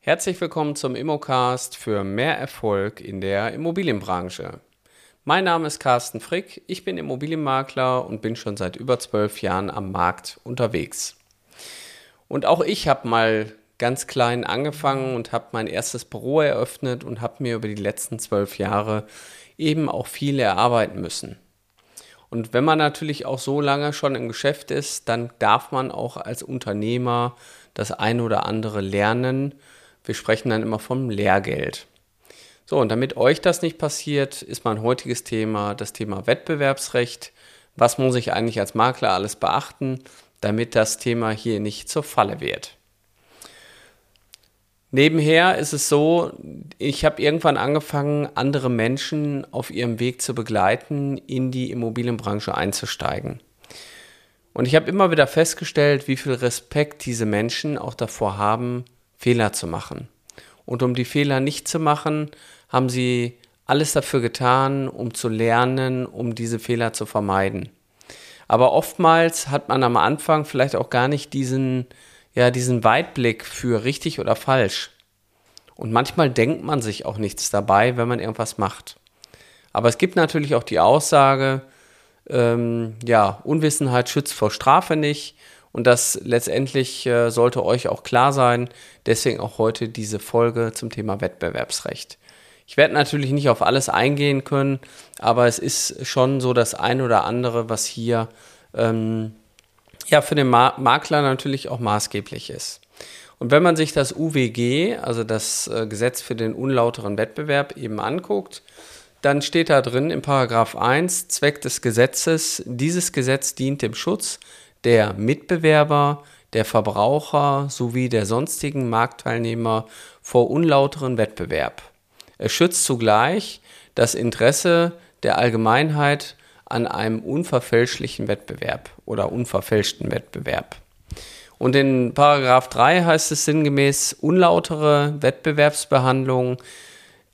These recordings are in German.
Herzlich willkommen zum Immocast für mehr Erfolg in der Immobilienbranche. Mein Name ist Carsten Frick, ich bin Immobilienmakler und bin schon seit über zwölf Jahren am Markt unterwegs. Und auch ich habe mal ganz klein angefangen und habe mein erstes Büro eröffnet und habe mir über die letzten zwölf Jahre eben auch viel erarbeiten müssen. Und wenn man natürlich auch so lange schon im Geschäft ist, dann darf man auch als Unternehmer das ein oder andere lernen wir sprechen dann immer vom Lehrgeld. So, und damit euch das nicht passiert, ist mein heutiges Thema das Thema Wettbewerbsrecht. Was muss ich eigentlich als Makler alles beachten, damit das Thema hier nicht zur Falle wird? Nebenher ist es so, ich habe irgendwann angefangen, andere Menschen auf ihrem Weg zu begleiten, in die Immobilienbranche einzusteigen. Und ich habe immer wieder festgestellt, wie viel Respekt diese Menschen auch davor haben, Fehler zu machen. Und um die Fehler nicht zu machen, haben sie alles dafür getan, um zu lernen, um diese Fehler zu vermeiden. Aber oftmals hat man am Anfang vielleicht auch gar nicht diesen, ja, diesen Weitblick für richtig oder falsch. Und manchmal denkt man sich auch nichts dabei, wenn man irgendwas macht. Aber es gibt natürlich auch die Aussage, ähm, ja, Unwissenheit schützt vor Strafe nicht. Und das letztendlich äh, sollte euch auch klar sein. Deswegen auch heute diese Folge zum Thema Wettbewerbsrecht. Ich werde natürlich nicht auf alles eingehen können, aber es ist schon so das ein oder andere, was hier ähm, ja für den Ma Makler natürlich auch maßgeblich ist. Und wenn man sich das UWG, also das äh, Gesetz für den unlauteren Wettbewerb, eben anguckt, dann steht da drin im Paragraph 1 Zweck des Gesetzes, dieses Gesetz dient dem Schutz der Mitbewerber, der Verbraucher sowie der sonstigen Marktteilnehmer vor unlauteren Wettbewerb. Es schützt zugleich das Interesse der Allgemeinheit an einem unverfälschlichen Wettbewerb oder unverfälschten Wettbewerb. Und in Paragraph 3 heißt es sinngemäß unlautere Wettbewerbsbehandlung,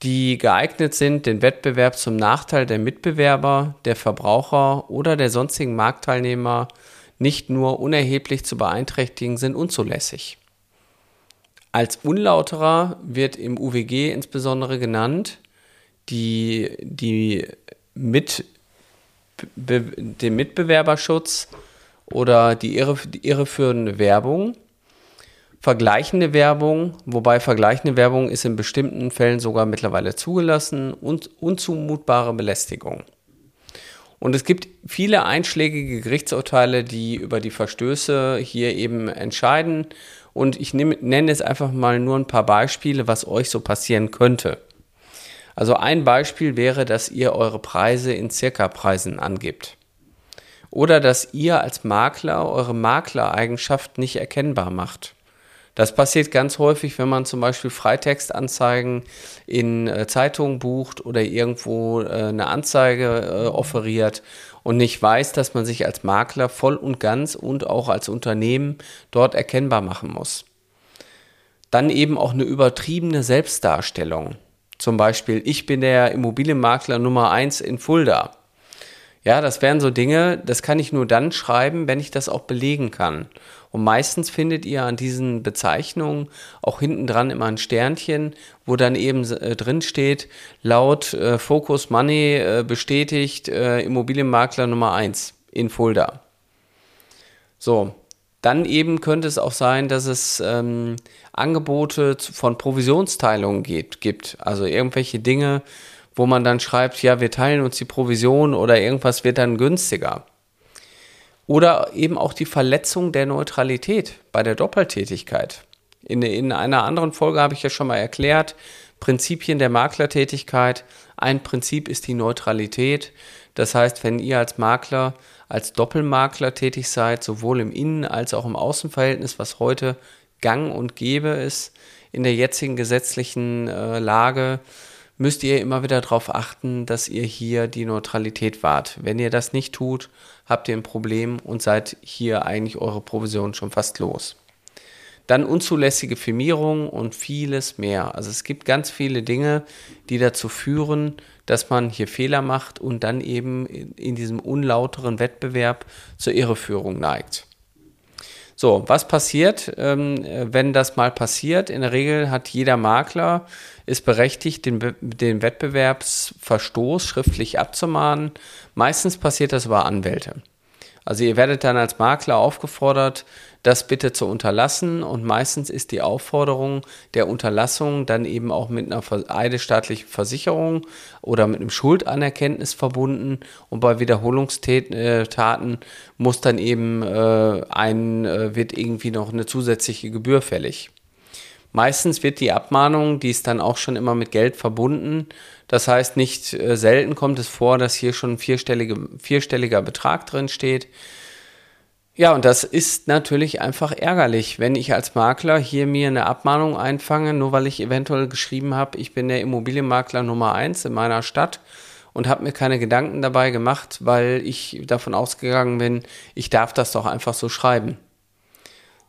die geeignet sind, den Wettbewerb zum Nachteil der Mitbewerber, der Verbraucher oder der sonstigen Marktteilnehmer nicht nur unerheblich zu beeinträchtigen, sind unzulässig. Als unlauterer wird im UWG insbesondere genannt die, die mit, den Mitbewerberschutz oder die, irre, die irreführende Werbung, vergleichende Werbung, wobei vergleichende Werbung ist in bestimmten Fällen sogar mittlerweile zugelassen und unzumutbare Belästigung. Und es gibt viele einschlägige Gerichtsurteile, die über die Verstöße hier eben entscheiden. Und ich nenne jetzt einfach mal nur ein paar Beispiele, was euch so passieren könnte. Also ein Beispiel wäre, dass ihr eure Preise in Circa-Preisen angibt. Oder dass ihr als Makler eure Maklereigenschaft nicht erkennbar macht. Das passiert ganz häufig, wenn man zum Beispiel Freitextanzeigen in äh, Zeitungen bucht oder irgendwo äh, eine Anzeige äh, offeriert und nicht weiß, dass man sich als Makler voll und ganz und auch als Unternehmen dort erkennbar machen muss. Dann eben auch eine übertriebene Selbstdarstellung. Zum Beispiel, ich bin der Immobilienmakler Nummer eins in Fulda. Ja, das wären so Dinge, das kann ich nur dann schreiben, wenn ich das auch belegen kann. Und meistens findet ihr an diesen Bezeichnungen auch hinten dran immer ein Sternchen, wo dann eben äh, drin steht, laut äh, Focus Money äh, bestätigt äh, Immobilienmakler Nummer 1 in Fulda. So, dann eben könnte es auch sein, dass es ähm, Angebote von Provisionsteilungen geht, gibt. Also irgendwelche Dinge, wo man dann schreibt, ja, wir teilen uns die Provision oder irgendwas wird dann günstiger. Oder eben auch die Verletzung der Neutralität bei der Doppeltätigkeit. In, in einer anderen Folge habe ich ja schon mal erklärt, Prinzipien der Maklertätigkeit. Ein Prinzip ist die Neutralität. Das heißt, wenn ihr als Makler, als Doppelmakler tätig seid, sowohl im Innen- als auch im Außenverhältnis, was heute gang und gäbe ist in der jetzigen gesetzlichen äh, Lage, müsst ihr immer wieder darauf achten, dass ihr hier die Neutralität wahrt. Wenn ihr das nicht tut, habt ihr ein Problem und seid hier eigentlich eure Provision schon fast los. Dann unzulässige Firmierung und vieles mehr. Also es gibt ganz viele Dinge, die dazu führen, dass man hier Fehler macht und dann eben in diesem unlauteren Wettbewerb zur Irreführung neigt. So, was passiert, ähm, wenn das mal passiert? In der Regel hat jeder Makler ist berechtigt, den, den Wettbewerbsverstoß schriftlich abzumahnen. Meistens passiert das über Anwälte. Also ihr werdet dann als Makler aufgefordert, das bitte zu unterlassen und meistens ist die Aufforderung der Unterlassung dann eben auch mit einer eidesstaatlichen Versicherung oder mit einem Schuldanerkenntnis verbunden und bei Wiederholungstaten muss dann eben äh, ein, äh, wird irgendwie noch eine zusätzliche Gebühr fällig. Meistens wird die Abmahnung, die ist dann auch schon immer mit Geld verbunden. Das heißt, nicht äh, selten kommt es vor, dass hier schon ein vierstellige, vierstelliger Betrag drin steht. Ja, und das ist natürlich einfach ärgerlich, wenn ich als Makler hier mir eine Abmahnung einfange, nur weil ich eventuell geschrieben habe, ich bin der Immobilienmakler Nummer eins in meiner Stadt und habe mir keine Gedanken dabei gemacht, weil ich davon ausgegangen bin, ich darf das doch einfach so schreiben.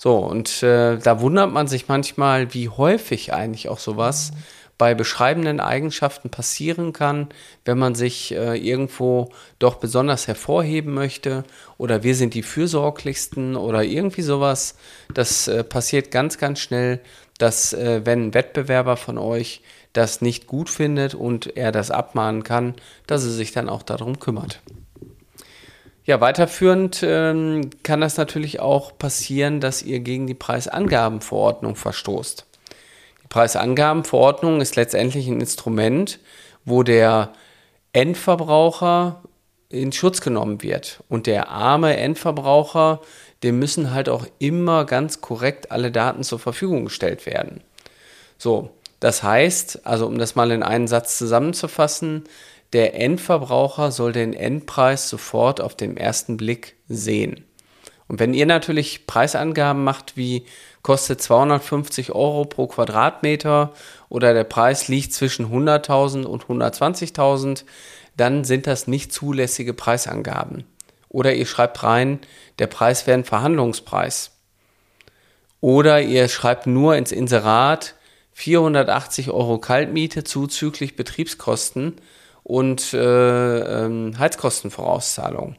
So, und äh, da wundert man sich manchmal, wie häufig eigentlich auch sowas bei beschreibenden Eigenschaften passieren kann, wenn man sich äh, irgendwo doch besonders hervorheben möchte oder wir sind die fürsorglichsten oder irgendwie sowas. Das äh, passiert ganz, ganz schnell, dass äh, wenn ein Wettbewerber von euch das nicht gut findet und er das abmahnen kann, dass er sich dann auch darum kümmert. Ja, weiterführend ähm, kann das natürlich auch passieren, dass ihr gegen die Preisangabenverordnung verstoßt. Die Preisangabenverordnung ist letztendlich ein Instrument, wo der Endverbraucher in Schutz genommen wird. Und der arme Endverbraucher, dem müssen halt auch immer ganz korrekt alle Daten zur Verfügung gestellt werden. So, das heißt, also um das mal in einen Satz zusammenzufassen, der Endverbraucher soll den Endpreis sofort auf den ersten Blick sehen. Und wenn ihr natürlich Preisangaben macht, wie kostet 250 Euro pro Quadratmeter oder der Preis liegt zwischen 100.000 und 120.000, dann sind das nicht zulässige Preisangaben. Oder ihr schreibt rein, der Preis wäre ein Verhandlungspreis. Oder ihr schreibt nur ins Inserat 480 Euro Kaltmiete zuzüglich Betriebskosten und äh, ähm, Heizkostenvorauszahlung.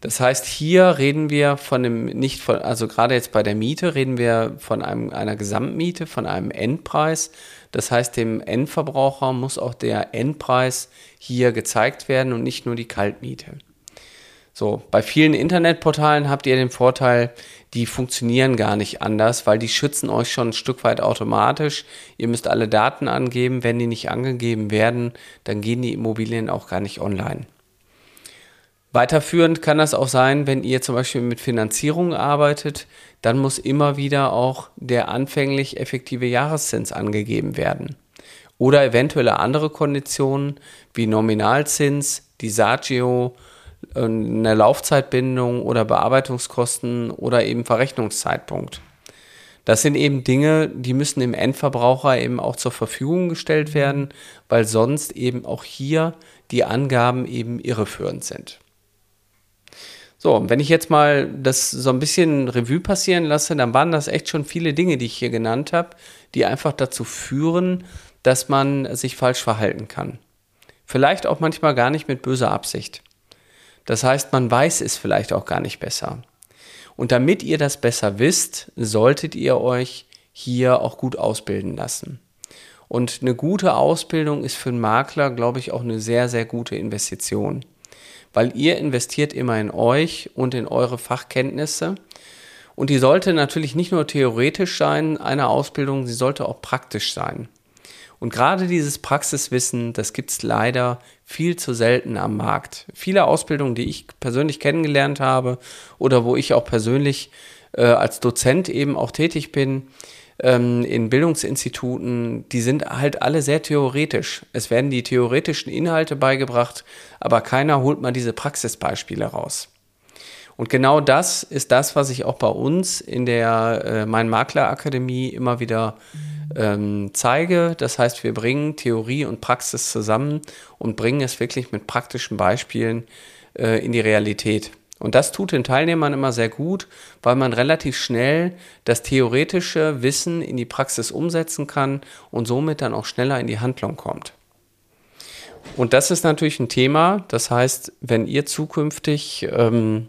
Das heißt, hier reden wir von dem, nicht von, also gerade jetzt bei der Miete reden wir von einem, einer Gesamtmiete, von einem Endpreis. Das heißt, dem Endverbraucher muss auch der Endpreis hier gezeigt werden und nicht nur die Kaltmiete. So, bei vielen Internetportalen habt ihr den Vorteil, die funktionieren gar nicht anders, weil die schützen euch schon ein Stück weit automatisch. Ihr müsst alle Daten angeben. Wenn die nicht angegeben werden, dann gehen die Immobilien auch gar nicht online. Weiterführend kann das auch sein, wenn ihr zum Beispiel mit Finanzierung arbeitet, dann muss immer wieder auch der anfänglich effektive Jahreszins angegeben werden. Oder eventuelle andere Konditionen wie Nominalzins, die Sagio, eine Laufzeitbindung oder Bearbeitungskosten oder eben Verrechnungszeitpunkt. Das sind eben Dinge, die müssen dem Endverbraucher eben auch zur Verfügung gestellt werden, weil sonst eben auch hier die Angaben eben irreführend sind. So, wenn ich jetzt mal das so ein bisschen Revue passieren lasse, dann waren das echt schon viele Dinge, die ich hier genannt habe, die einfach dazu führen, dass man sich falsch verhalten kann. Vielleicht auch manchmal gar nicht mit böser Absicht. Das heißt, man weiß es vielleicht auch gar nicht besser. Und damit ihr das besser wisst, solltet ihr euch hier auch gut ausbilden lassen. Und eine gute Ausbildung ist für einen Makler, glaube ich, auch eine sehr, sehr gute Investition. Weil ihr investiert immer in euch und in eure Fachkenntnisse. Und die sollte natürlich nicht nur theoretisch sein, eine Ausbildung, sie sollte auch praktisch sein. Und gerade dieses Praxiswissen, das gibt es leider viel zu selten am Markt. Viele Ausbildungen, die ich persönlich kennengelernt habe oder wo ich auch persönlich äh, als Dozent eben auch tätig bin, ähm, in Bildungsinstituten, die sind halt alle sehr theoretisch. Es werden die theoretischen Inhalte beigebracht, aber keiner holt mal diese Praxisbeispiele raus. Und genau das ist das, was ich auch bei uns in der äh, Mein Makler Akademie immer wieder ähm, zeige. Das heißt, wir bringen Theorie und Praxis zusammen und bringen es wirklich mit praktischen Beispielen äh, in die Realität. Und das tut den Teilnehmern immer sehr gut, weil man relativ schnell das theoretische Wissen in die Praxis umsetzen kann und somit dann auch schneller in die Handlung kommt. Und das ist natürlich ein Thema. Das heißt, wenn ihr zukünftig, ähm,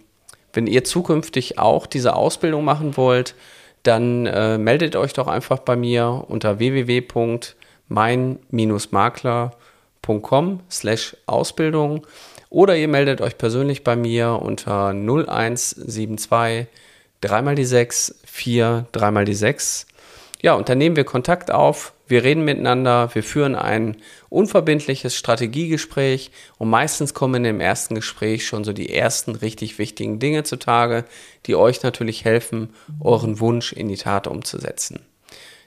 wenn ihr zukünftig auch diese Ausbildung machen wollt, dann äh, meldet euch doch einfach bei mir unter www.mein-makler.com slash Ausbildung oder ihr meldet euch persönlich bei mir unter 0172 3 mal die 6 4 3 mal die 6. Ja, und dann nehmen wir Kontakt auf, wir reden miteinander, wir führen ein unverbindliches Strategiegespräch und meistens kommen im ersten Gespräch schon so die ersten richtig wichtigen Dinge zutage, die euch natürlich helfen, euren Wunsch in die Tat umzusetzen.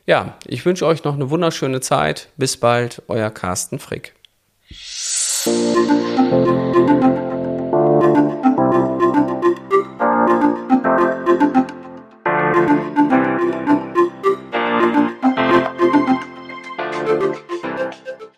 Ja, ich wünsche euch noch eine wunderschöne Zeit. Bis bald, euer Carsten Frick.